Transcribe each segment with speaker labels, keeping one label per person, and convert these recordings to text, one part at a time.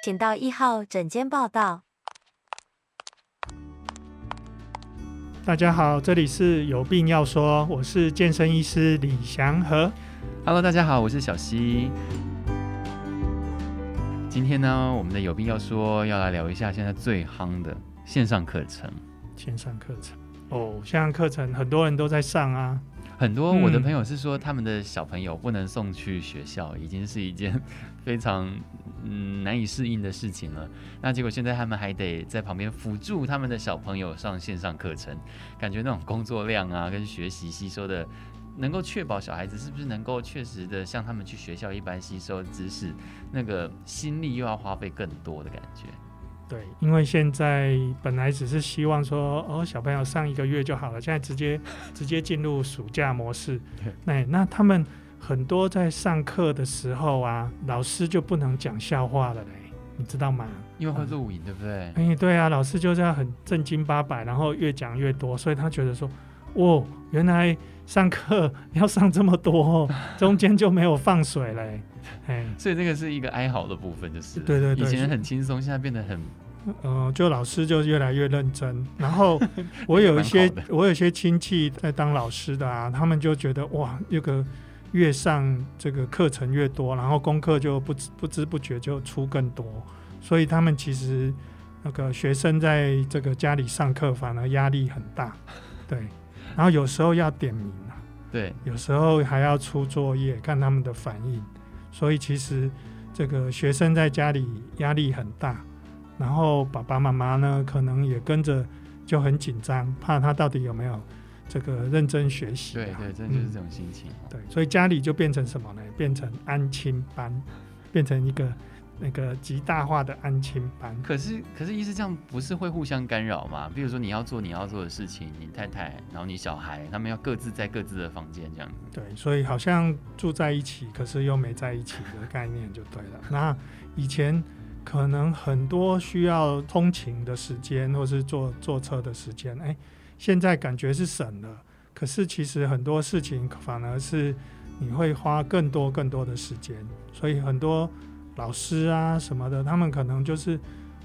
Speaker 1: 请到一号诊间报到。
Speaker 2: 大家好，这里是有病要说，我是健身医师李祥和。
Speaker 3: Hello，大家好，我是小溪。今天呢，我们的有病要说要来聊一下现在最夯的线上课程。
Speaker 2: 线上课程哦，线上课程很多人都在上啊。
Speaker 3: 很多我的朋友是说，他们的小朋友不能送去学校，已经是一件 非常嗯难以适应的事情了。那结果现在他们还得在旁边辅助他们的小朋友上线上课程，感觉那种工作量啊，跟学习吸收的，能够确保小孩子是不是能够确实的像他们去学校一般吸收知识，那个心力又要花费更多的感觉。
Speaker 2: 对，因为现在本来只是希望说，哦，小朋友上一个月就好了，现在直接直接进入暑假模式。那那他们很多在上课的时候啊，老师就不能讲笑话了嘞，你知道吗？
Speaker 3: 因为会录影，对不对？
Speaker 2: 哎，对啊，老师就这样很正经八百，然后越讲越多，所以他觉得说，哦，原来上课要上这么多，中间就没有放水嘞。
Speaker 3: 哎，所以这个是一个哀嚎的部分，就是
Speaker 2: 对对对，
Speaker 3: 以前很轻松，现在变得很，
Speaker 2: 嗯、呃，就老师就越来越认真。然后 我有一些我有一些亲戚在当老师的啊，他们就觉得哇，这个越上这个课程越多，然后功课就不知不知不觉就出更多，所以他们其实那个学生在这个家里上课反而压力很大，对。然后有时候要点名啊，
Speaker 3: 对，
Speaker 2: 有时候还要出作业，看他们的反应。所以其实这个学生在家里压力很大，然后爸爸妈妈呢可能也跟着就很紧张，怕他到底有没有这个认真学习。
Speaker 3: 对对，真的就是这种心情。
Speaker 2: 嗯，对，所以家里就变成什么呢？变成安亲班，变成一个。那个极大化的安亲班，
Speaker 3: 可是可是，意思这样不是会互相干扰吗？比如说你要做你要做的事情，你太太，然后你小孩，他们要各自在各自的房间这样子。
Speaker 2: 对，所以好像住在一起，可是又没在一起的概念就对了。那以前可能很多需要通勤的时间，或是坐坐车的时间，哎，现在感觉是省了，可是其实很多事情反而是你会花更多更多的时间，所以很多。老师啊什么的，他们可能就是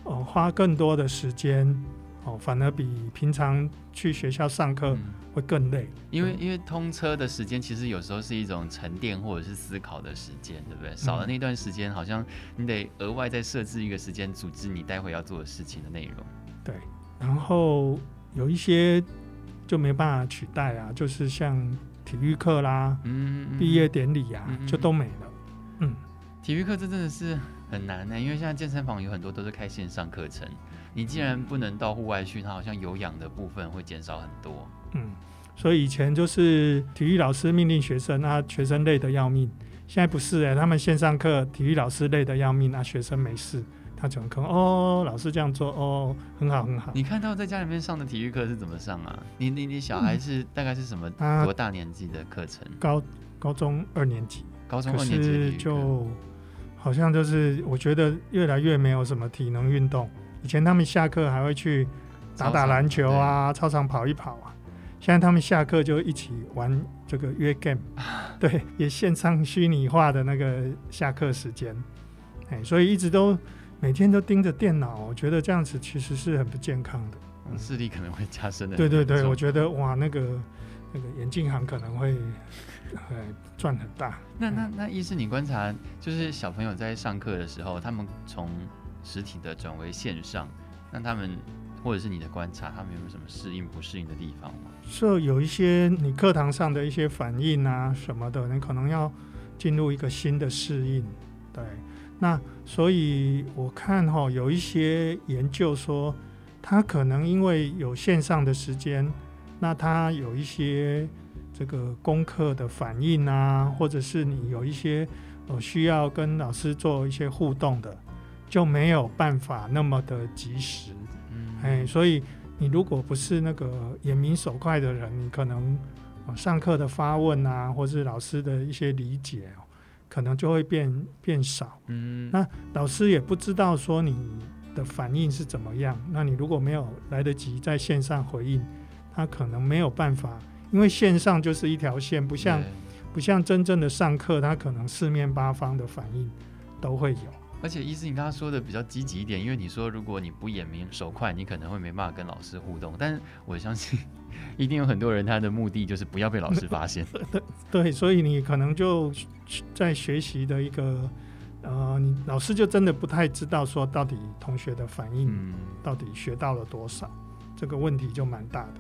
Speaker 2: 哦花更多的时间哦，反而比平常去学校上课会更累。
Speaker 3: 嗯、因为因为通车的时间其实有时候是一种沉淀或者是思考的时间，对不对？少了那段时间，好像你得额外再设置一个时间，组织你待会要做的事情的内容。
Speaker 2: 对，然后有一些就没办法取代啊，就是像体育课啦，嗯，毕业典礼啊，嗯、就都没了，嗯。
Speaker 3: 体育课这真的是很难呢，因为现在健身房有很多都是开线上课程，你既然不能到户外去，它好像有氧的部分会减少很多。
Speaker 2: 嗯，所以以前就是体育老师命令学生，那学生累得要命。现在不是哎，他们线上课，体育老师累得要命，那学生没事，他怎么可能？哦，老师这样做，哦，很好很好。
Speaker 3: 你看到在家里面上的体育课是怎么上啊？你你你小孩是大概是什么多大年纪的课程？
Speaker 2: 高高中二年级，
Speaker 3: 高中二年级
Speaker 2: 就。好像就是我觉得越来越没有什么体能运动。以前他们下课还会去打打篮球啊，操场跑一跑啊。现在他们下课就一起玩这个约 game，对，也线上虚拟化的那个下课时间。哎，所以一直都每天都盯着电脑，我觉得这样子其实是很不健康的，
Speaker 3: 视力可能会加深的。
Speaker 2: 对对对，我觉得哇，那个那个眼镜行可能会。赚很大。
Speaker 3: 那那那，意思，你观察就是小朋友在上课的时候，他们从实体的转为线上，那他们或者是你的观察，他们有没有什么适应不适应的地方吗？
Speaker 2: 是有一些你课堂上的一些反应啊什么的，你可能要进入一个新的适应。对，那所以我看哈，有一些研究说，他可能因为有线上的时间，那他有一些。这个功课的反应啊，或者是你有一些呃需要跟老师做一些互动的，就没有办法那么的及时。嗯，哎，所以你如果不是那个眼明手快的人，你可能上课的发问啊，或是老师的一些理解，可能就会变变少。嗯，那老师也不知道说你的反应是怎么样。那你如果没有来得及在线上回应，他可能没有办法。因为线上就是一条线，不像不像真正的上课，他可能四面八方的反应都会有。
Speaker 3: 而且医师，你刚刚说的比较积极一点，因为你说如果你不眼明手快，你可能会没办法跟老师互动。但是我相信，一定有很多人他的目的就是不要被老师发现。
Speaker 2: 对，所以你可能就在学习的一个。呃，你老师就真的不太知道说到底同学的反应，到底学到了多少，嗯、这个问题就蛮大的。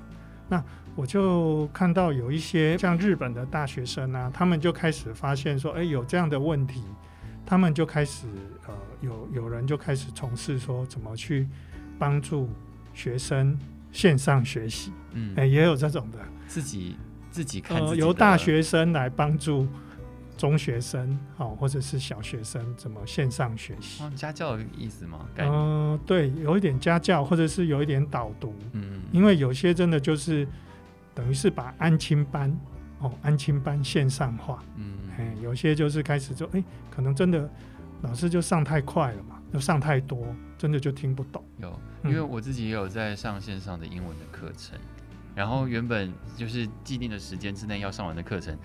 Speaker 2: 那我就看到有一些像日本的大学生啊，他们就开始发现说，哎，有这样的问题，他们就开始呃，有有人就开始从事说怎么去帮助学生线上学习，嗯，哎，也有这种的，
Speaker 3: 自己自己看自己，
Speaker 2: 呃，由大学生来帮助。中学生哦，或者是小学生怎么线上学习？
Speaker 3: 哦，家教的意思吗？
Speaker 2: 嗯、呃，对，有一点家教，或者是有一点导读。嗯，因为有些真的就是等于是把安亲班哦，安亲班线上化。嗯，哎，有些就是开始就哎，可能真的老师就上太快了嘛，就上太多，真的就听不懂。
Speaker 3: 有，因为我自己也有在上线上的英文的课程，然后原本就是既定的时间之内要上完的课程。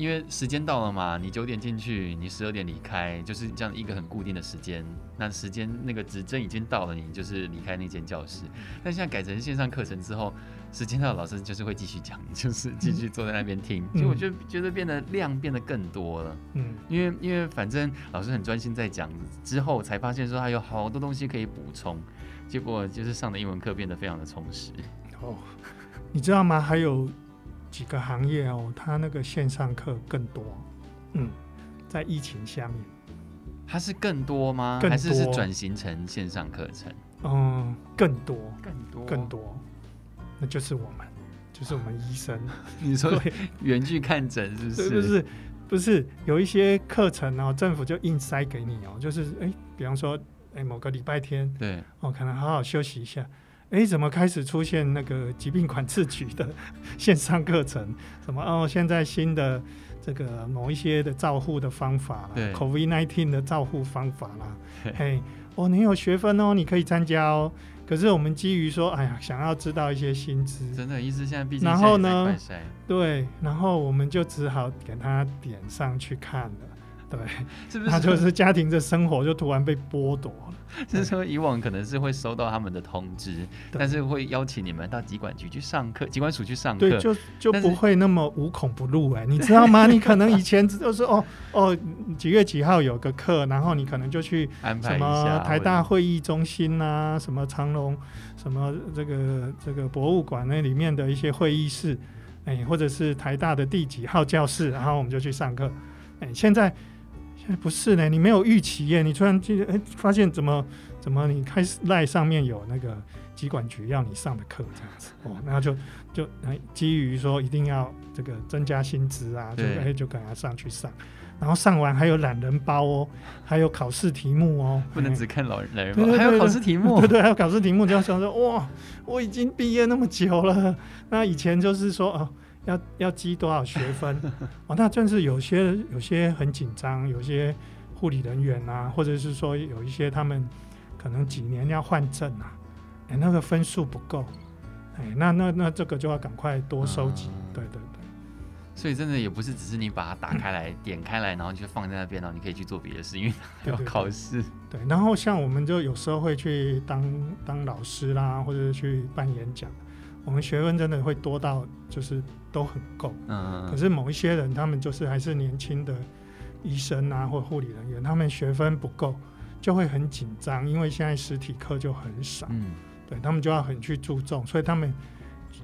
Speaker 3: 因为时间到了嘛，你九点进去，你十二点离开，就是这样一个很固定的时间。那时间那个指针已经到了，你就是离开那间教室。但现在改成线上课程之后，时间到了，老师就是会继续讲，就是继续坐在那边听。所以我就觉得变得量变得更多了。嗯，因为因为反正老师很专心在讲，之后才发现说还有好多东西可以补充，结果就是上的英文课变得非常的充实。
Speaker 2: 哦，你知道吗？还有。几个行业哦，它那个线上课更多，嗯，在疫情下面，
Speaker 3: 它是更多吗？
Speaker 2: 更多，
Speaker 3: 还是是转型成线上课程？
Speaker 2: 嗯，更多，
Speaker 3: 更多，
Speaker 2: 更多，那就是我们，就是我们医生。
Speaker 3: 你说远距看诊是不是？
Speaker 2: 不是，不是，有一些课程哦，政府就硬塞给你哦，就是哎，比方说哎，某个礼拜天，
Speaker 3: 对，
Speaker 2: 哦，可能好好休息一下。哎，怎么开始出现那个疾病管制局的 线上课程？什么哦？现在新的这个某一些的照护的方法啦，COVID-19 的照护方法啦，嘿，哦，你有学分哦，你可以参加哦。可是我们基于说，哎呀，想要知道一些薪资，
Speaker 3: 真的意思现在毕竟，
Speaker 2: 然后呢，对，然后我们就只好给他点上去看了，对，
Speaker 3: 是不是？
Speaker 2: 他就是家庭的生活就突然被剥夺了。
Speaker 3: 就 是说，以往可能是会收到他们的通知，但是会邀请你们到疾管局去上课，疾管署去上课，
Speaker 2: 对，就就不会那么无孔不入哎、欸，你 知道吗？你可能以前就是哦哦几月几号有个课，然后你可能就去安排什么台大会议中心啊，什么长隆什么这个这个博物馆那里面的一些会议室，哎、欸，或者是台大的第几号教室，然后我们就去上课，哎、欸，现在。不是呢，你没有预期耶，你突然记得，哎，发现怎么怎么你开始赖上面有那个机管局要你上的课这样子。哦，然后就就哎基于说一定要这个增加薪资啊，就哎就赶快上去上，然后上完还有懒人包哦，还有考试题目哦，
Speaker 3: 不能只看老人懒人包，还有考试题目，
Speaker 2: 对对，还有考试题目，就要想说哇，我已经毕业那么久了，那以前就是说哦。要要积多少学分？哦，那真是有些有些很紧张，有些护理人员啊，或者是说有一些他们可能几年要换证啊，哎，那个分数不够，哎，那那那这个就要赶快多收集，嗯、对对对。
Speaker 3: 所以真的也不是只是你把它打开来、嗯、点开来，然后就放在那边，然后你可以去做别的事，因为 要考
Speaker 2: 试。对，然后像我们就有时候会去当当老师啦，或者是去办演讲。我们学分真的会多到就是都很够，嗯，可是某一些人他们就是还是年轻的医生啊或护理人员，他们学分不够就会很紧张，因为现在实体课就很少，嗯，对他们就要很去注重，所以他们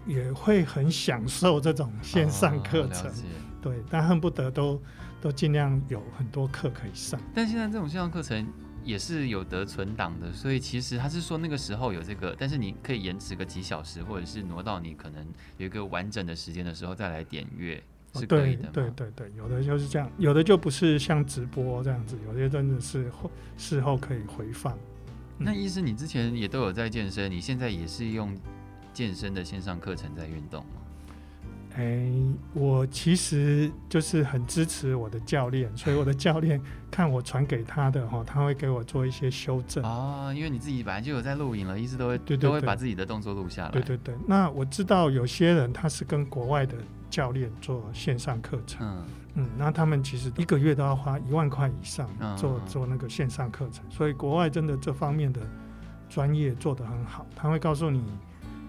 Speaker 2: 也会很享受这种线上课程，哦，对，但恨不得都都尽量有很多课可以上。
Speaker 3: 但现在这种线上课程。也是有得存档的，所以其实他是说那个时候有这个，但是你可以延迟个几小时，或者是挪到你可能有一个完整的时间的时候再来点阅，是可以的。
Speaker 2: 对对对，有的就是这样，有的就不是像直播这样子，有些真的是后事后可以回放。
Speaker 3: 嗯、那意思，你之前也都有在健身，你现在也是用健身的线上课程在运动吗？
Speaker 2: 哎，我其实就是很支持我的教练，所以我的教练看我传给他的哈，他会给我做一些修正
Speaker 3: 哦。因为你自己本来就有在录影了，一直都会
Speaker 2: 对对对，
Speaker 3: 都会把自己的动作录下来。
Speaker 2: 对对对。那我知道有些人他是跟国外的教练做线上课程，嗯嗯，那他们其实一个月都要花一万块以上做做那个线上课程，所以国外真的这方面的专业做得很好，他会告诉你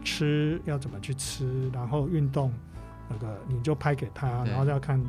Speaker 2: 吃要怎么去吃，然后运动。那个你就拍给他，然后要看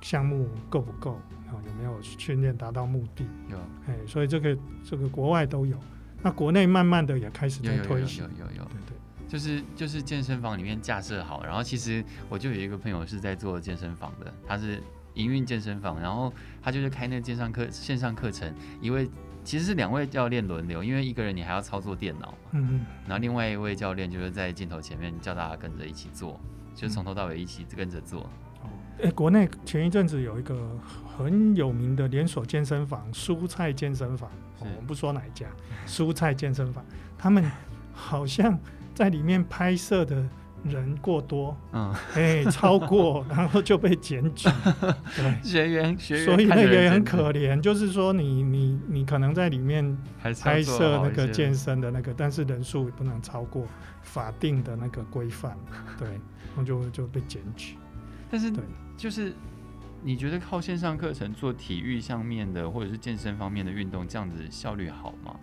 Speaker 2: 项目够不够，然后有没有训练达到目的。有，哎，所以这个这个国外都有，那国内慢慢的也开始在推行。
Speaker 3: 有有有，有，有，有，
Speaker 2: 对对，
Speaker 3: 就是就是健身房里面架设好，然后其实我就有一个朋友是在做健身房的，他是营运健身房，然后他就是开那个线上课线上课程，一位其实是两位教练轮流，因为一个人你还要操作电脑，嗯嗯，然后另外一位教练就是在镜头前面叫大家跟着一起做。就从头到尾一起跟着做。
Speaker 2: 哎、欸，国内前一阵子有一个很有名的连锁健身房——蔬菜健身房。我们不说哪一家，蔬菜健身房，他们好像在里面拍摄的人过多，嗯，哎、欸，超过，然后就被检举。对，
Speaker 3: 学员学员，
Speaker 2: 所以那个也很可怜。就是说你，你你你可能在里面拍摄那个健身的那个，但是人数不能超过法定的那个规范。对。然后就就被检举，
Speaker 3: 但是对就是你觉得靠线上课程做体育上面的或者是健身方面的运动，这样子效率好吗？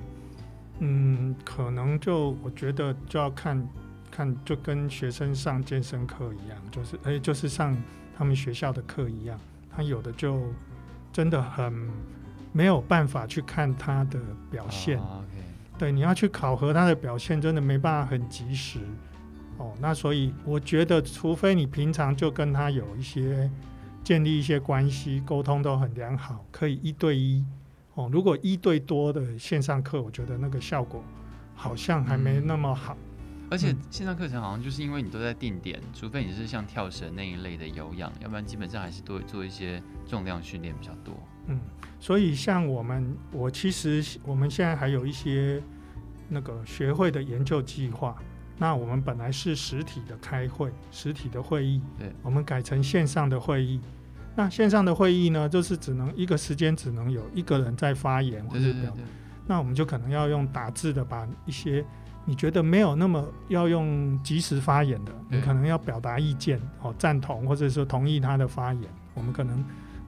Speaker 2: 嗯，可能就我觉得就要看看，就跟学生上健身课一样，就是哎，就是上他们学校的课一样，他有的就真的很没有办法去看他的表现。Oh. 对，你要去考核他的表现，真的没办法很及时。哦，那所以我觉得，除非你平常就跟他有一些建立一些关系，沟通都很良好，可以一对一。哦，如果一对多的线上课，我觉得那个效果好像还没那么好。
Speaker 3: 嗯，而且线上课程好像就是因为你都在定点，除非你是像跳绳那一类的有氧，要不然基本上还是都会做一些重量训练比较多。
Speaker 2: 嗯，所以像我们，我其实我们现在还有一些那个学会的研究计划。那我们本来是实体的开会，实体的会议，对，我们改成线上的会议。那线上的会议呢，就是只能一个时间只能有一个人在发言或者表，对对对对。那我们就可能要用打字的，把一些你觉得没有那么要用及时发言的，你可能要表达意见哦，赞同或者说同意他的发言。我们可能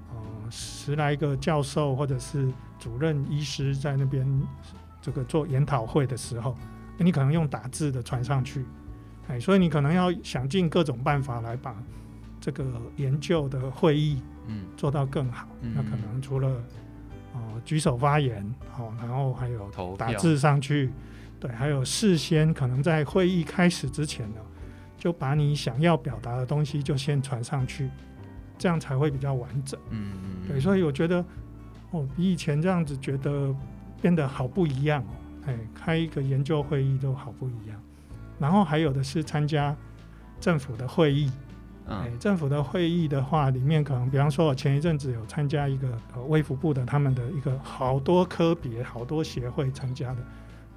Speaker 2: 呃十来个教授或者是主任医师在那边这个做研讨会的时候。你可能用打字的传上去，哎，所以你可能要想尽各种办法来把这个研究的会议，嗯，做到更好。嗯、那可能除了哦、呃、举手发言，哦，然后还有打字上去，对，还有事先可能在会议开始之前呢，就把你想要表达的东西就先传上去，这样才会比较完整。嗯嗯，对，所以我觉得哦，比以前这样子觉得变得好不一样哦。哎，开一个研究会议都好不一样，然后还有的是参加政府的会议。哎，政府的会议的话，里面可能，比方说，我前一阵子有参加一个呃卫福部的他们的一个好多科别、好多协会参加的，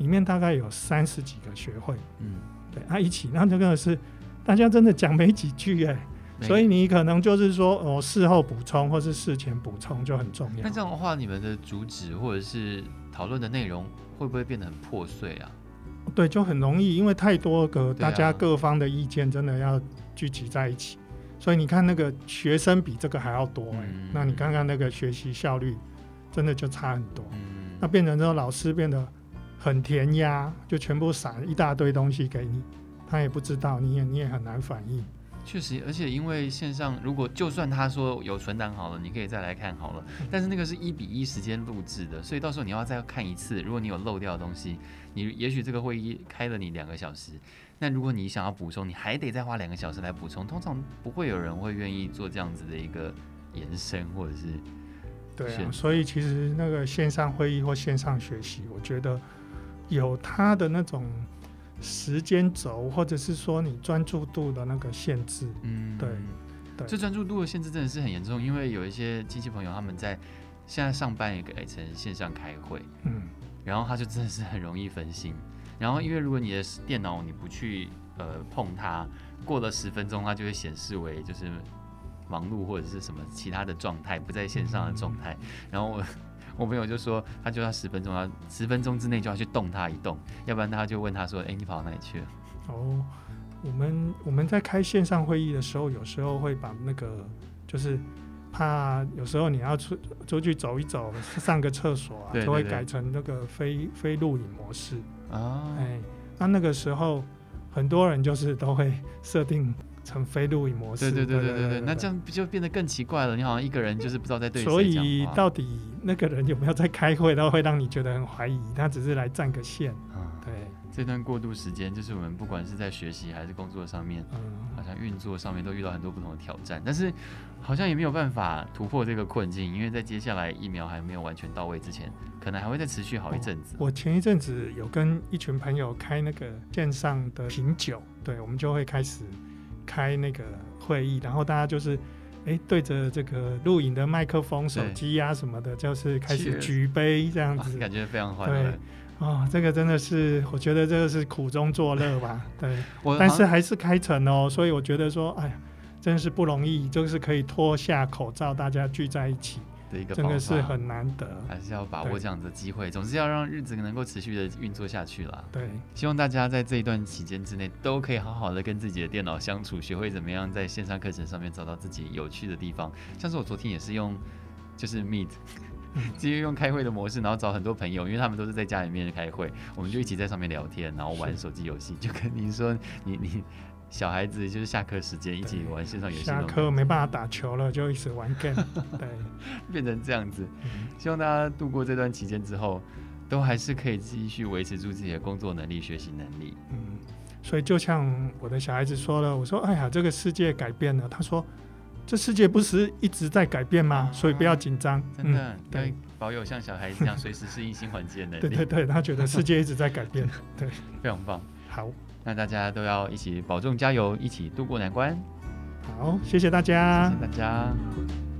Speaker 2: 里面大概有三十几个学会。嗯，对，他一起，那这个是大家真的讲没几句哎，所以你可能就是说，哦，事后补充或是事前补充就很重要。
Speaker 3: 那这样的话，你们的主旨或者是讨论的内容，会不会变得很破碎啊？
Speaker 2: 对，就很容易，因为太多个大家各方的意见真的要聚集在一起，啊、所以你看那个学生比这个还要多哎、欸嗯，那你看看那个学习效率真的就差很多。嗯、那变成之后老师变得很填鸭，就全部撒一大堆东西给你，他也不知道，你也你也很难反应。
Speaker 3: 确实，而且因为线上，如果就算他说有存档好了，你可以再来看好了。但是那个是一比一时间录制的，所以到时候你要再看一次。如果你有漏掉的东西，你也许这个会议开了你两个小时，那如果你想要补充，你还得再花两个小时来补充。通常不会有人会愿意做这样子的一个延伸，或者是
Speaker 2: 对啊。所以其实那个线上会议或线上学习，我觉得有它的那种。时间轴，或者是说你专注度的那个限制，嗯，对，对，
Speaker 3: 这专注度的限制真的是很严重，因为有一些亲戚朋友他们在现在上班也改成线上开会，嗯，然后他就真的是很容易分心，然后因为如果你的电脑你不去呃碰它，过了十分钟，它就会显示为就是忙碌或者是什么其他的状态，不在线上的状态。然后我我朋友就说，他就要十分钟，要十分钟之内就要去动他一动，要不然他就问他说：“哎，你跑到哪里去了？”
Speaker 2: 哦，我们我们在开线上会议的时候，有时候会把那个就是。怕有时候你要出出去走一走，上个厕所啊，就会改成那个非非录影模式啊。哎，那那个时候很多人就是都会设定成非录影模式。
Speaker 3: 对对对对对对，那这样不就变得更奇怪了。你好像一个人就是不知道在对。
Speaker 2: 所以到底那个人有没有在开会，都会让你觉得很怀疑。他只是来占个线。对。
Speaker 3: 这段过渡时间，就是我们不管是在学习还是工作上面，好像运作上面都遇到很多不同的挑战，但是好像也没有办法突破这个困境，因为在接下来疫苗还没有完全到位之前，可能还会再持续好一阵子。
Speaker 2: 我前一阵子有跟一群朋友开那个线上的品酒，对，我们就会开始开那个会议，然后大家就是哎对着这个录影的麦克风、手机呀什么的，就是开始举杯这样子，
Speaker 3: 感觉非常欢乐。对。
Speaker 2: 哦，这个真的是，我觉得这个是苦中作乐吧，对，但是还是开成哦，所以我觉得说，哎呀，真的是不容易，就是可以脱下口罩，大家聚在一起
Speaker 3: 的一个，
Speaker 2: 真的是很难得，
Speaker 3: 还是要把握这样的机会，总是要让日子能够持续的运作下去啦。
Speaker 2: 对，
Speaker 3: 希望大家在这一段期间之内都可以好好的跟自己的电脑相处，学会怎么样在线上课程上面找到自己有趣的地方，像是我昨天也是用，就是 Meet。直接用开会的模式，然后找很多朋友，因为他们都是在家里面开会，我们就一起在上面聊天，然后玩手机游戏，就跟你说，你你小孩子就是下课时间一起玩线上游戏，
Speaker 2: 下课没办法打球了，就一直玩 game，对，
Speaker 3: 变成这样子。希望大家度过这段期间之后，都还是可以继续维持住自己的工作能力、学习能力。
Speaker 2: 嗯，所以就像我的小孩子说了，我说，哎呀，这个世界改变了，他说。这世界不是一直在改变吗？啊、所以不要紧张，
Speaker 3: 真的，对、嗯，保有像小孩子一样随时适应新环境的能力。
Speaker 2: 对对对，他觉得世界一直在改变，对，
Speaker 3: 非常棒。
Speaker 2: 好，
Speaker 3: 那大家都要一起保重加油，一起度过难关。
Speaker 2: 好，谢谢大家，
Speaker 3: 谢谢大家。